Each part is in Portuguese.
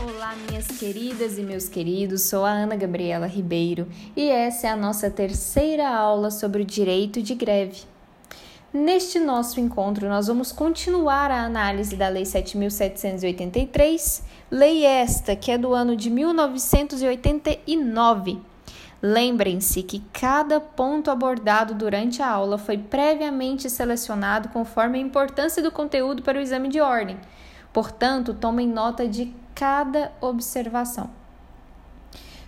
Olá, minhas queridas e meus queridos, sou a Ana Gabriela Ribeiro e essa é a nossa terceira aula sobre o direito de greve. Neste nosso encontro, nós vamos continuar a análise da Lei 7.783, lei esta que é do ano de 1989. Lembrem-se que cada ponto abordado durante a aula foi previamente selecionado conforme a importância do conteúdo para o exame de ordem. Portanto, tomem nota de cada observação.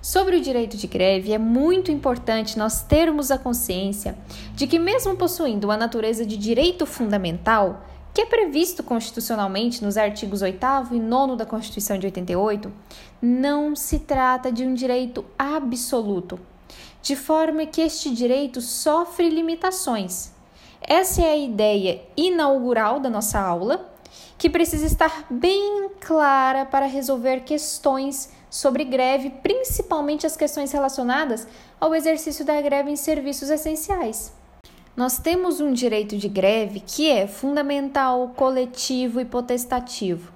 Sobre o direito de greve, é muito importante nós termos a consciência de que, mesmo possuindo uma natureza de direito fundamental, que é previsto constitucionalmente nos artigos 8 e 9 da Constituição de 88, não se trata de um direito absoluto, de forma que este direito sofre limitações. Essa é a ideia inaugural da nossa aula, que precisa estar bem clara para resolver questões sobre greve, principalmente as questões relacionadas ao exercício da greve em serviços essenciais. Nós temos um direito de greve que é fundamental, coletivo e potestativo.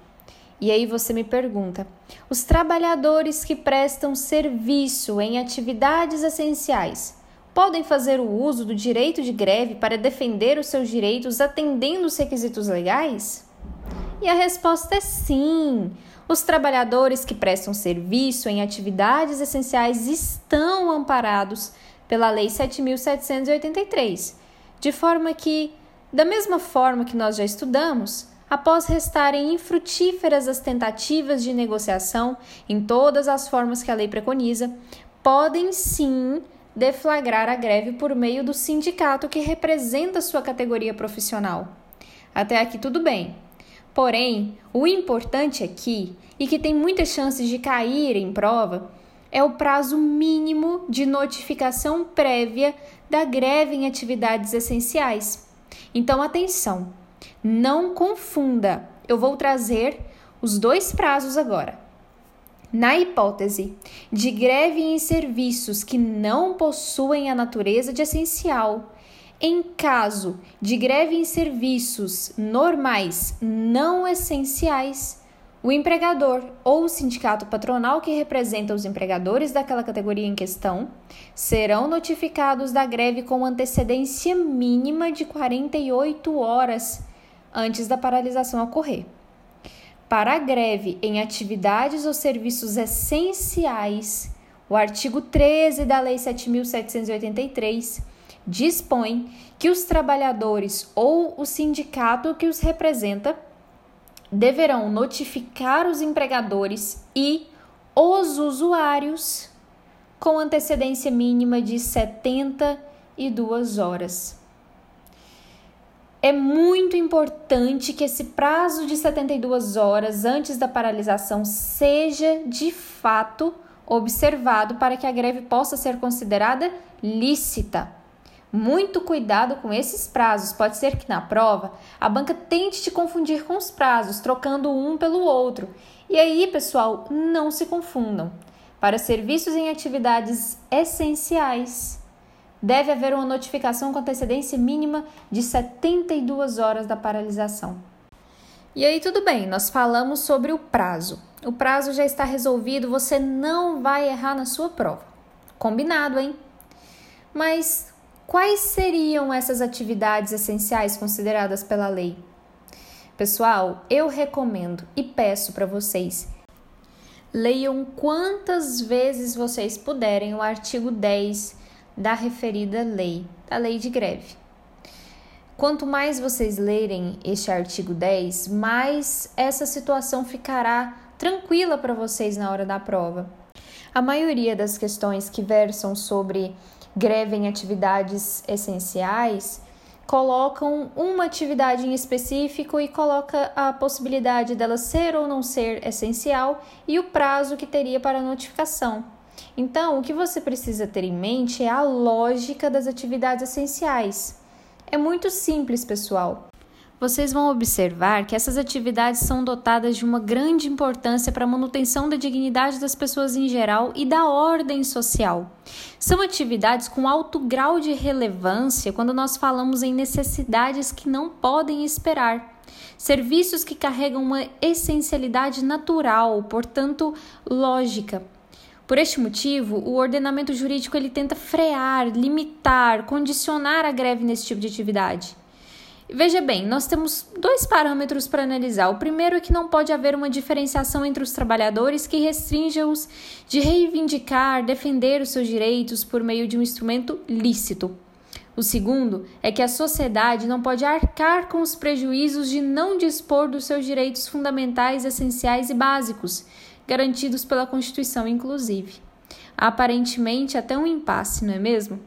E aí você me pergunta: os trabalhadores que prestam serviço em atividades essenciais podem fazer o uso do direito de greve para defender os seus direitos atendendo os requisitos legais? E a resposta é sim. Os trabalhadores que prestam serviço em atividades essenciais estão amparados pela Lei 7.783, de forma que, da mesma forma que nós já estudamos, após restarem infrutíferas as tentativas de negociação em todas as formas que a lei preconiza, podem sim deflagrar a greve por meio do sindicato que representa sua categoria profissional. Até aqui tudo bem. Porém, o importante aqui, e que tem muitas chances de cair em prova, é o prazo mínimo de notificação prévia da greve em atividades essenciais. Então, atenção, não confunda. Eu vou trazer os dois prazos agora. Na hipótese de greve em serviços que não possuem a natureza de essencial em caso de greve em serviços normais não essenciais, o empregador ou o sindicato patronal que representa os empregadores daquela categoria em questão serão notificados da greve com antecedência mínima de 48 horas antes da paralisação ocorrer. Para a greve em atividades ou serviços essenciais, o artigo 13 da Lei 7783 dispõe que os trabalhadores ou o sindicato que os representa deverão notificar os empregadores e os usuários com antecedência mínima de 72 horas. É muito importante que esse prazo de 72 horas antes da paralisação seja de fato observado para que a greve possa ser considerada lícita. Muito cuidado com esses prazos. Pode ser que na prova a banca tente te confundir com os prazos, trocando um pelo outro. E aí, pessoal, não se confundam. Para serviços em atividades essenciais, deve haver uma notificação com antecedência mínima de 72 horas da paralisação. E aí, tudo bem, nós falamos sobre o prazo. O prazo já está resolvido, você não vai errar na sua prova. Combinado, hein? Mas Quais seriam essas atividades essenciais consideradas pela lei? Pessoal, eu recomendo e peço para vocês leiam quantas vezes vocês puderem o artigo 10 da referida lei, da lei de greve. Quanto mais vocês lerem este artigo 10, mais essa situação ficará tranquila para vocês na hora da prova. A maioria das questões que versam sobre greve em atividades essenciais, colocam uma atividade em específico e coloca a possibilidade dela ser ou não ser essencial e o prazo que teria para notificação. Então, o que você precisa ter em mente é a lógica das atividades essenciais. É muito simples, pessoal. Vocês vão observar que essas atividades são dotadas de uma grande importância para a manutenção da dignidade das pessoas em geral e da ordem social. São atividades com alto grau de relevância quando nós falamos em necessidades que não podem esperar. Serviços que carregam uma essencialidade natural, portanto, lógica. Por este motivo, o ordenamento jurídico ele tenta frear, limitar, condicionar a greve nesse tipo de atividade. Veja bem, nós temos dois parâmetros para analisar. O primeiro é que não pode haver uma diferenciação entre os trabalhadores que restrinja-os de reivindicar, defender os seus direitos por meio de um instrumento lícito. O segundo é que a sociedade não pode arcar com os prejuízos de não dispor dos seus direitos fundamentais, essenciais e básicos, garantidos pela Constituição, inclusive. Aparentemente, até um impasse, não é mesmo?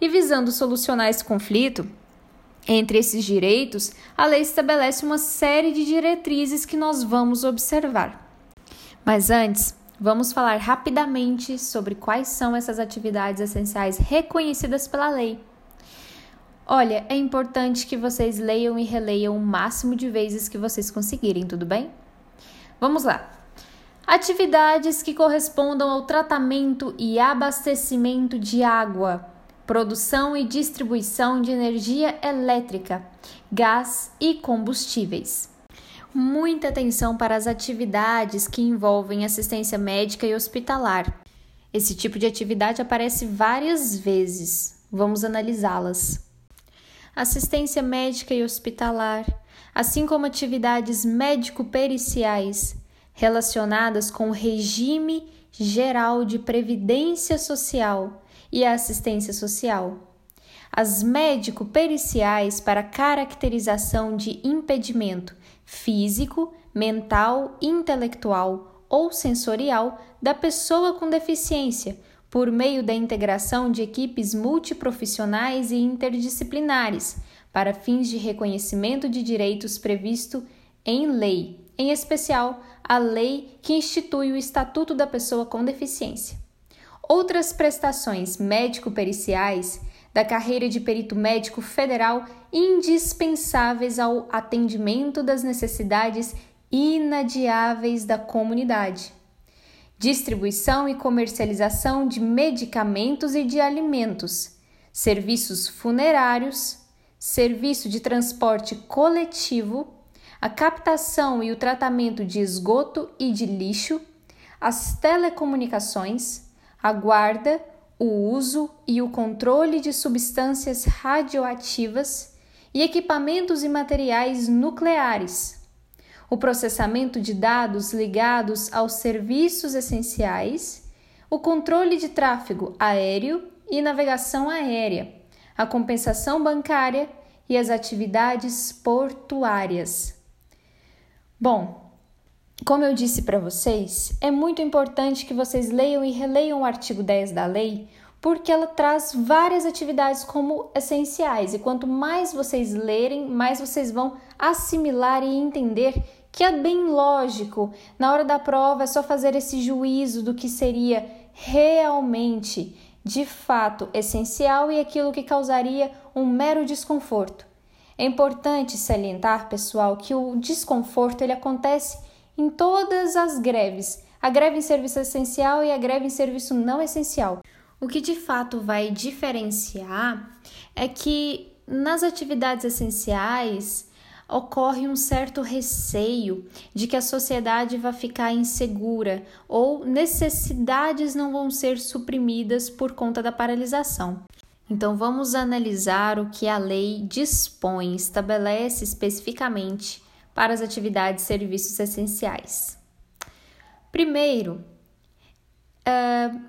E visando solucionar esse conflito, entre esses direitos, a lei estabelece uma série de diretrizes que nós vamos observar. Mas antes, vamos falar rapidamente sobre quais são essas atividades essenciais reconhecidas pela lei. Olha, é importante que vocês leiam e releiam o máximo de vezes que vocês conseguirem, tudo bem? Vamos lá! Atividades que correspondam ao tratamento e abastecimento de água, produção e distribuição de energia elétrica, gás e combustíveis. Muita atenção para as atividades que envolvem assistência médica e hospitalar. Esse tipo de atividade aparece várias vezes. Vamos analisá-las. Assistência médica e hospitalar, assim como atividades médico-periciais relacionadas com o regime geral de previdência social e a assistência social. As médico-periciais para caracterização de impedimento físico, mental, intelectual ou sensorial da pessoa com deficiência, por meio da integração de equipes multiprofissionais e interdisciplinares, para fins de reconhecimento de direitos previsto em lei, em especial a lei que institui o Estatuto da Pessoa com Deficiência. Outras prestações médico-periciais da carreira de perito médico federal indispensáveis ao atendimento das necessidades inadiáveis da comunidade. Distribuição e comercialização de medicamentos e de alimentos, serviços funerários, serviço de transporte coletivo, a captação e o tratamento de esgoto e de lixo, as telecomunicações, a guarda, o uso e o controle de substâncias radioativas e equipamentos e materiais nucleares, o processamento de dados ligados aos serviços essenciais, o controle de tráfego aéreo e navegação aérea, a compensação bancária e as atividades portuárias. Bom, como eu disse para vocês, é muito importante que vocês leiam e releiam o artigo 10 da lei, porque ela traz várias atividades como essenciais, e quanto mais vocês lerem, mais vocês vão assimilar e entender que é bem lógico. Na hora da prova é só fazer esse juízo do que seria realmente, de fato, essencial e aquilo que causaria um mero desconforto. É importante salientar, pessoal, que o desconforto ele acontece em todas as greves, a greve em serviço essencial e a greve em serviço não essencial. O que de fato vai diferenciar é que nas atividades essenciais ocorre um certo receio de que a sociedade vai ficar insegura ou necessidades não vão ser suprimidas por conta da paralisação. Então vamos analisar o que a lei dispõe, estabelece especificamente para as atividades e serviços essenciais. Primeiro, uh,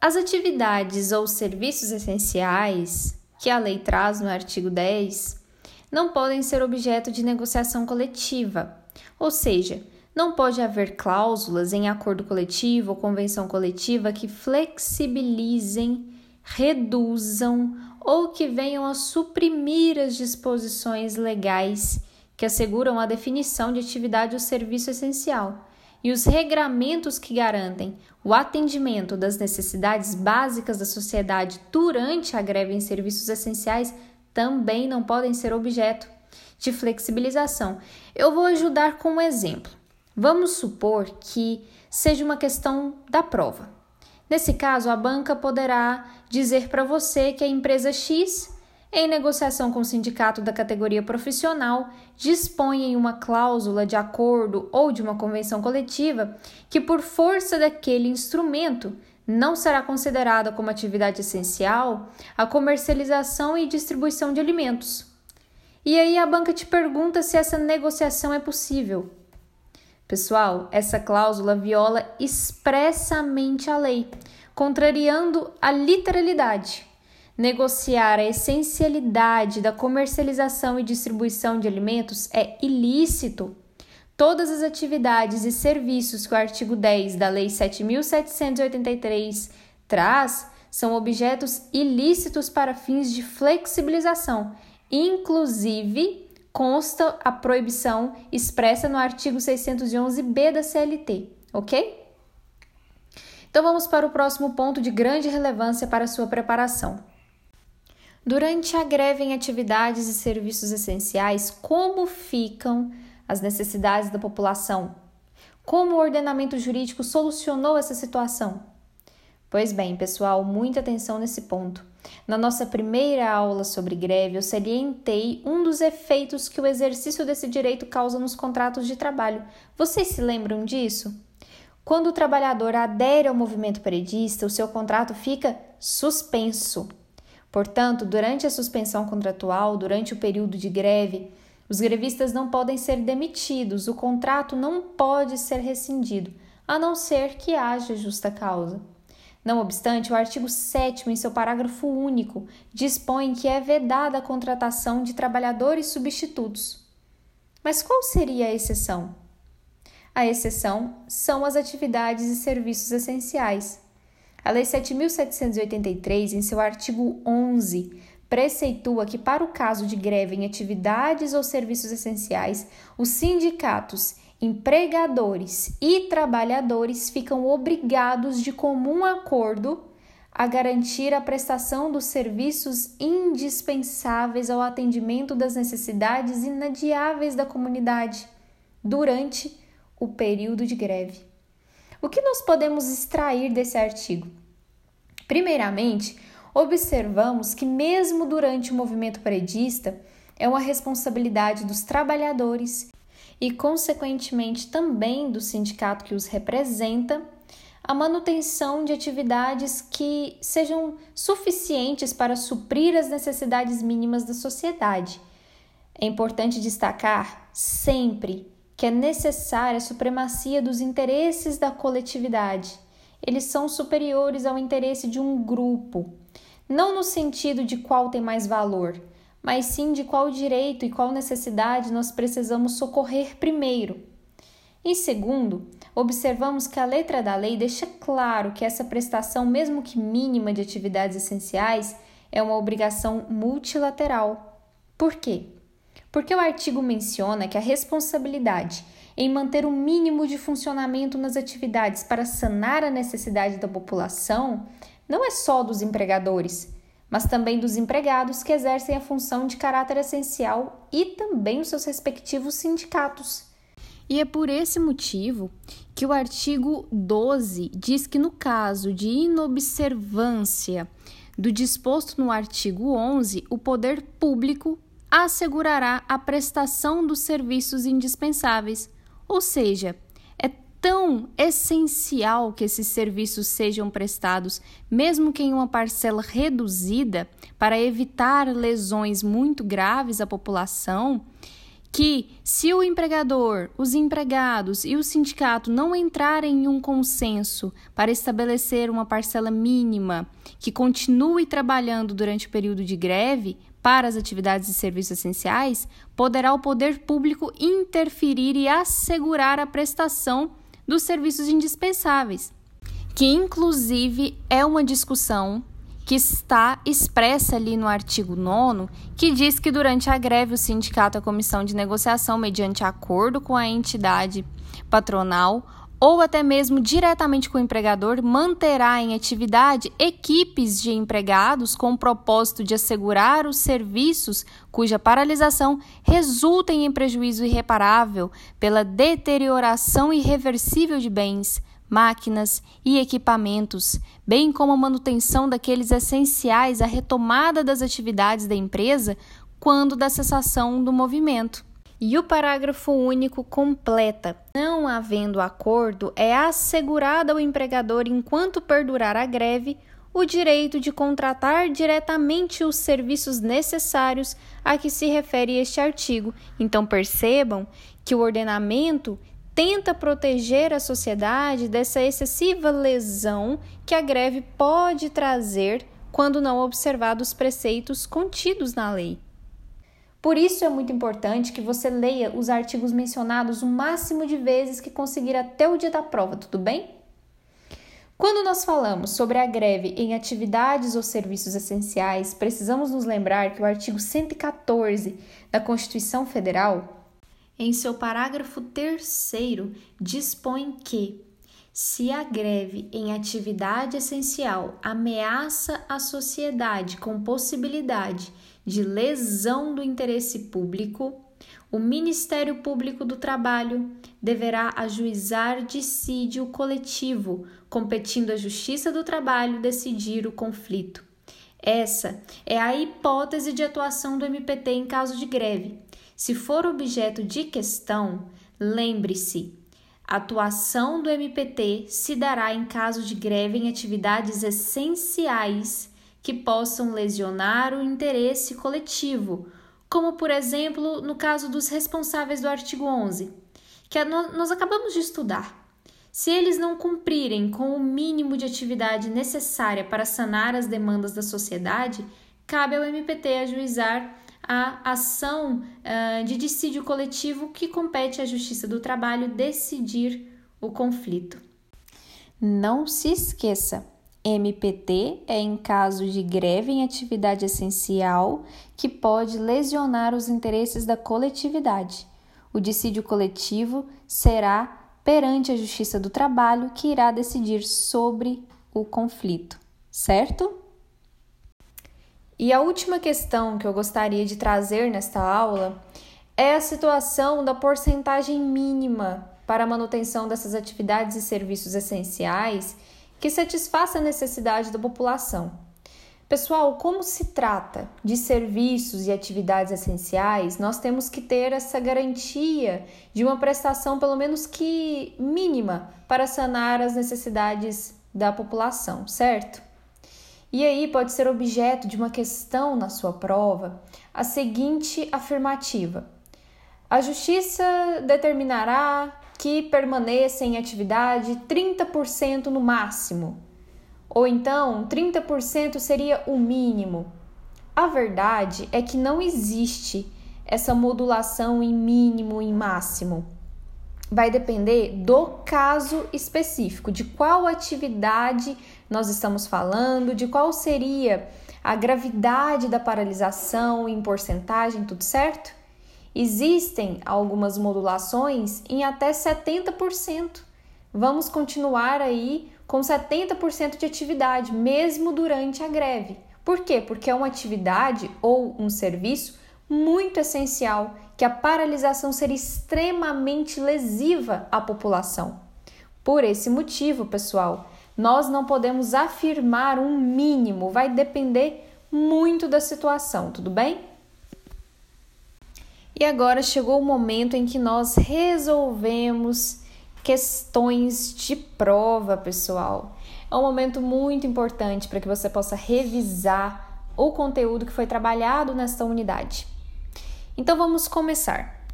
as atividades ou serviços essenciais que a lei traz no artigo 10 não podem ser objeto de negociação coletiva, ou seja, não pode haver cláusulas em acordo coletivo ou convenção coletiva que flexibilizem, reduzam ou que venham a suprimir as disposições legais que asseguram a definição de atividade ou serviço essencial, e os regramentos que garantem o atendimento das necessidades básicas da sociedade durante a greve em serviços essenciais também não podem ser objeto de flexibilização. Eu vou ajudar com um exemplo. Vamos supor que seja uma questão da prova. Nesse caso, a banca poderá dizer para você que a empresa X, em negociação com o sindicato da categoria profissional, dispõe em uma cláusula de acordo ou de uma convenção coletiva que, por força daquele instrumento, não será considerada como atividade essencial a comercialização e distribuição de alimentos. E aí a banca te pergunta se essa negociação é possível. Pessoal, essa cláusula viola expressamente a lei, contrariando a literalidade. Negociar a essencialidade da comercialização e distribuição de alimentos é ilícito. Todas as atividades e serviços que o artigo 10 da Lei 7.783 traz são objetos ilícitos para fins de flexibilização, inclusive consta a proibição expressa no artigo 611b da CLT, ok? Então vamos para o próximo ponto de grande relevância para a sua preparação. Durante a greve em atividades e serviços essenciais, como ficam as necessidades da população? Como o ordenamento jurídico solucionou essa situação? Pois bem, pessoal, muita atenção nesse ponto. Na nossa primeira aula sobre greve, eu salientei um dos efeitos que o exercício desse direito causa nos contratos de trabalho. Vocês se lembram disso? Quando o trabalhador adere ao movimento peredista, o seu contrato fica suspenso. Portanto, durante a suspensão contratual, durante o período de greve, os grevistas não podem ser demitidos, o contrato não pode ser rescindido, a não ser que haja justa causa. Não obstante, o artigo 7, em seu parágrafo único, dispõe que é vedada a contratação de trabalhadores substitutos. Mas qual seria a exceção? A exceção são as atividades e serviços essenciais. A Lei 7.783, em seu artigo 11, preceitua que, para o caso de greve em atividades ou serviços essenciais, os sindicatos empregadores e trabalhadores ficam obrigados de comum acordo a garantir a prestação dos serviços indispensáveis ao atendimento das necessidades inadiáveis da comunidade durante o período de greve. O que nós podemos extrair desse artigo? Primeiramente, observamos que, mesmo durante o movimento predista, é uma responsabilidade dos trabalhadores e, consequentemente, também do sindicato que os representa, a manutenção de atividades que sejam suficientes para suprir as necessidades mínimas da sociedade. É importante destacar sempre que é necessária a supremacia dos interesses da coletividade. Eles são superiores ao interesse de um grupo, não no sentido de qual tem mais valor, mas sim de qual direito e qual necessidade nós precisamos socorrer primeiro. Em segundo, observamos que a letra da lei deixa claro que essa prestação, mesmo que mínima de atividades essenciais, é uma obrigação multilateral. Por quê? Porque o artigo menciona que a responsabilidade em manter o mínimo de funcionamento nas atividades para sanar a necessidade da população não é só dos empregadores, mas também dos empregados que exercem a função de caráter essencial e também os seus respectivos sindicatos. E é por esse motivo que o artigo 12 diz que, no caso de inobservância do disposto no artigo 11, o poder público assegurará a prestação dos serviços indispensáveis, ou seja, tão essencial que esses serviços sejam prestados, mesmo que em uma parcela reduzida, para evitar lesões muito graves à população, que se o empregador, os empregados e o sindicato não entrarem em um consenso para estabelecer uma parcela mínima que continue trabalhando durante o período de greve para as atividades e serviços essenciais, poderá o poder público interferir e assegurar a prestação dos serviços indispensáveis, que inclusive é uma discussão que está expressa ali no artigo 9, que diz que durante a greve o sindicato, a comissão de negociação, mediante acordo com a entidade patronal ou até mesmo diretamente com o empregador, manterá em atividade equipes de empregados com o propósito de assegurar os serviços cuja paralisação resultem em prejuízo irreparável pela deterioração irreversível de bens, máquinas e equipamentos, bem como a manutenção daqueles essenciais à retomada das atividades da empresa quando da cessação do movimento. E o parágrafo único completa: não havendo acordo, é assegurado ao empregador, enquanto perdurar a greve, o direito de contratar diretamente os serviços necessários a que se refere este artigo. Então percebam que o ordenamento tenta proteger a sociedade dessa excessiva lesão que a greve pode trazer quando não observados os preceitos contidos na lei. Por isso é muito importante que você leia os artigos mencionados o máximo de vezes que conseguir até o dia da prova, tudo bem? Quando nós falamos sobre a greve em atividades ou serviços essenciais, precisamos nos lembrar que o artigo 114 da Constituição Federal, em seu parágrafo 3, dispõe que se a greve em atividade essencial ameaça a sociedade com possibilidade de lesão do interesse público, o Ministério Público do Trabalho deverá ajuizar dissídio coletivo, competindo à Justiça do Trabalho decidir o conflito. Essa é a hipótese de atuação do MPT em caso de greve. Se for objeto de questão, lembre-se, a atuação do MPT se dará em caso de greve em atividades essenciais que possam lesionar o interesse coletivo, como, por exemplo, no caso dos responsáveis do artigo 11, que nós acabamos de estudar. Se eles não cumprirem com o mínimo de atividade necessária para sanar as demandas da sociedade, cabe ao MPT ajuizar a ação uh, de dissídio coletivo que compete à Justiça do Trabalho decidir o conflito. Não se esqueça, MPT é em caso de greve em atividade essencial que pode lesionar os interesses da coletividade. O dissídio coletivo será perante a Justiça do Trabalho que irá decidir sobre o conflito, certo? E a última questão que eu gostaria de trazer nesta aula é a situação da porcentagem mínima para a manutenção dessas atividades e serviços essenciais que satisfaça a necessidade da população. Pessoal, como se trata de serviços e atividades essenciais, nós temos que ter essa garantia de uma prestação, pelo menos que mínima, para sanar as necessidades da população, certo? E aí pode ser objeto de uma questão na sua prova a seguinte afirmativa: A justiça determinará que permaneça em atividade 30% no máximo. Ou então, 30% seria o mínimo. A verdade é que não existe essa modulação em mínimo e máximo. Vai depender do caso específico, de qual atividade nós estamos falando, de qual seria a gravidade da paralisação em porcentagem, tudo certo? Existem algumas modulações em até 70%. Vamos continuar aí com 70% de atividade, mesmo durante a greve. Por quê? Porque é uma atividade ou um serviço muito essencial que a paralisação seria extremamente lesiva à população. Por esse motivo, pessoal, nós não podemos afirmar um mínimo, vai depender muito da situação, tudo bem? E agora chegou o momento em que nós resolvemos questões de prova, pessoal. É um momento muito importante para que você possa revisar o conteúdo que foi trabalhado nesta unidade. Então vamos começar.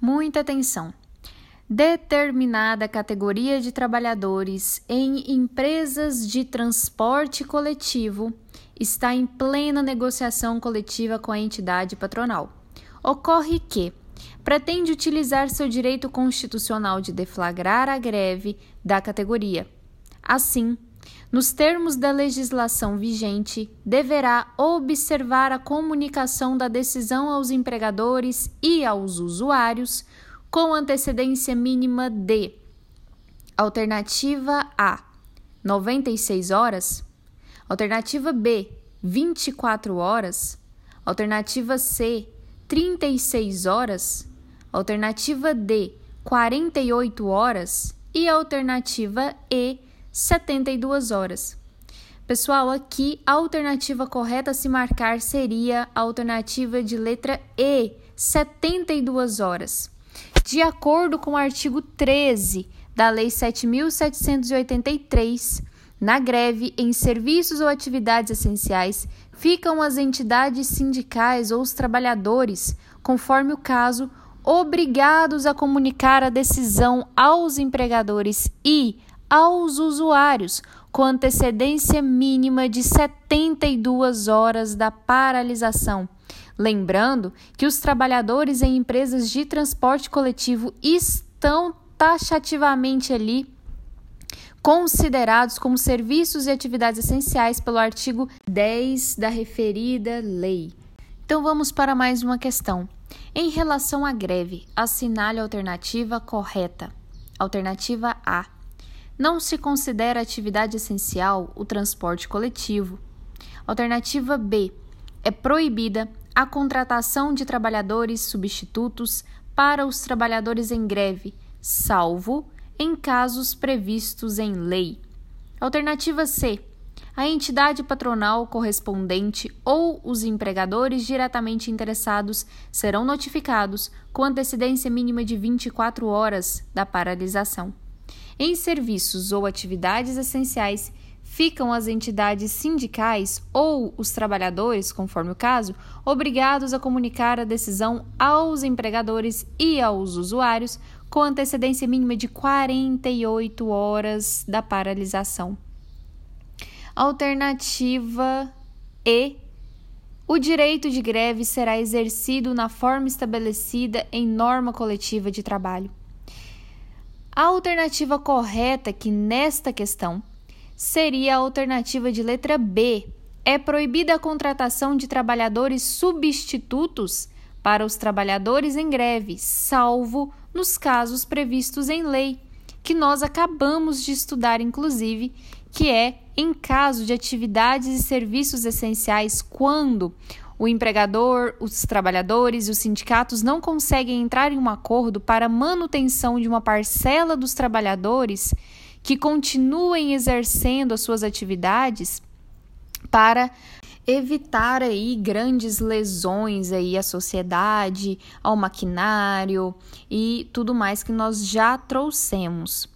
Muita atenção. Determinada categoria de trabalhadores em empresas de transporte coletivo está em plena negociação coletiva com a entidade patronal ocorre que pretende utilizar seu direito constitucional de deflagrar a greve da categoria. Assim, nos termos da legislação vigente, deverá observar a comunicação da decisão aos empregadores e aos usuários com antecedência mínima de Alternativa A, 96 horas. Alternativa B, 24 horas. Alternativa C, 36 horas. Alternativa D, 48 horas. E alternativa E, 72 horas. Pessoal, aqui a alternativa correta a se marcar seria a alternativa de letra E, 72 horas. De acordo com o artigo 13 da Lei 7783, na greve em serviços ou atividades essenciais ficam as entidades sindicais ou os trabalhadores, conforme o caso, obrigados a comunicar a decisão aos empregadores e aos usuários com antecedência mínima de 72 horas da paralisação. Lembrando que os trabalhadores em empresas de transporte coletivo estão taxativamente ali considerados como serviços e atividades essenciais pelo artigo 10 da referida lei. Então vamos para mais uma questão. Em relação à greve, assinale a alternativa correta. Alternativa A não se considera atividade essencial o transporte coletivo. Alternativa B. É proibida a contratação de trabalhadores substitutos para os trabalhadores em greve, salvo em casos previstos em lei. Alternativa C. A entidade patronal correspondente ou os empregadores diretamente interessados serão notificados com antecedência mínima de 24 horas da paralisação. Em serviços ou atividades essenciais, ficam as entidades sindicais ou os trabalhadores, conforme o caso, obrigados a comunicar a decisão aos empregadores e aos usuários com antecedência mínima de 48 horas da paralisação. Alternativa E. O direito de greve será exercido na forma estabelecida em norma coletiva de trabalho. A alternativa correta que nesta questão seria a alternativa de letra B. É proibida a contratação de trabalhadores substitutos para os trabalhadores em greve, salvo nos casos previstos em lei, que nós acabamos de estudar, inclusive, que é em caso de atividades e serviços essenciais, quando o empregador, os trabalhadores e os sindicatos não conseguem entrar em um acordo para manutenção de uma parcela dos trabalhadores que continuem exercendo as suas atividades para evitar aí grandes lesões aí à sociedade, ao maquinário e tudo mais que nós já trouxemos.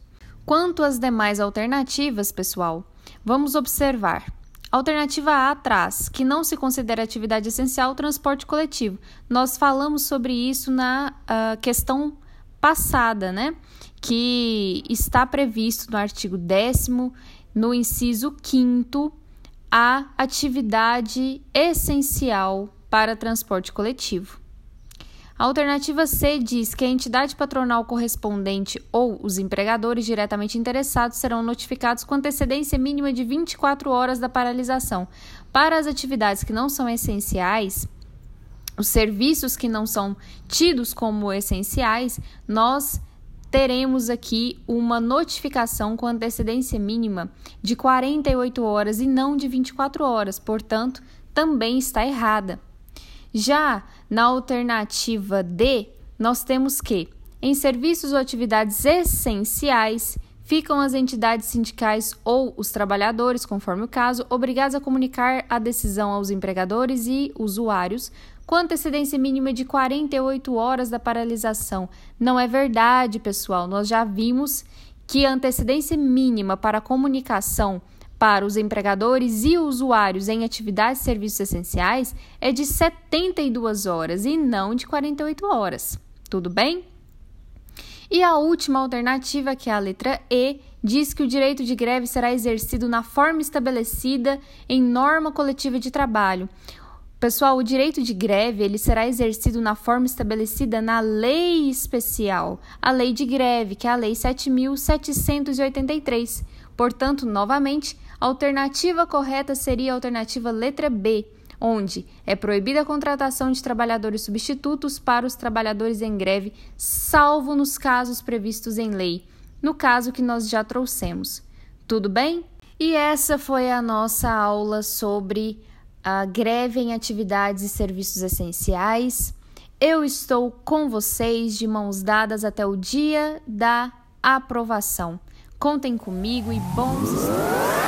Quanto às demais alternativas, pessoal, vamos observar. Alternativa A traz que não se considera atividade essencial o transporte coletivo. Nós falamos sobre isso na uh, questão passada, né? Que está previsto no artigo 10, no inciso 5, a atividade essencial para transporte coletivo. A alternativa C diz que a entidade patronal correspondente ou os empregadores diretamente interessados serão notificados com antecedência mínima de 24 horas da paralisação. Para as atividades que não são essenciais, os serviços que não são tidos como essenciais, nós teremos aqui uma notificação com antecedência mínima de 48 horas e não de 24 horas, portanto, também está errada. Já na alternativa D, nós temos que, em serviços ou atividades essenciais, ficam as entidades sindicais ou os trabalhadores, conforme o caso, obrigados a comunicar a decisão aos empregadores e usuários com antecedência mínima de 48 horas da paralisação. Não é verdade, pessoal. Nós já vimos que a antecedência mínima para a comunicação para os empregadores e usuários em atividades e serviços essenciais é de 72 horas e não de 48 horas. Tudo bem? E a última alternativa, que é a letra E, diz que o direito de greve será exercido na forma estabelecida em norma coletiva de trabalho. Pessoal, o direito de greve ele será exercido na forma estabelecida na lei especial, a lei de greve, que é a lei 7783. Portanto, novamente, a alternativa correta seria a alternativa letra B, onde é proibida a contratação de trabalhadores substitutos para os trabalhadores em greve, salvo nos casos previstos em lei. no caso que nós já trouxemos. Tudo bem? E essa foi a nossa aula sobre a greve em atividades e serviços essenciais. Eu estou com vocês de mãos dadas até o dia da aprovação. Contem comigo e bons estudos!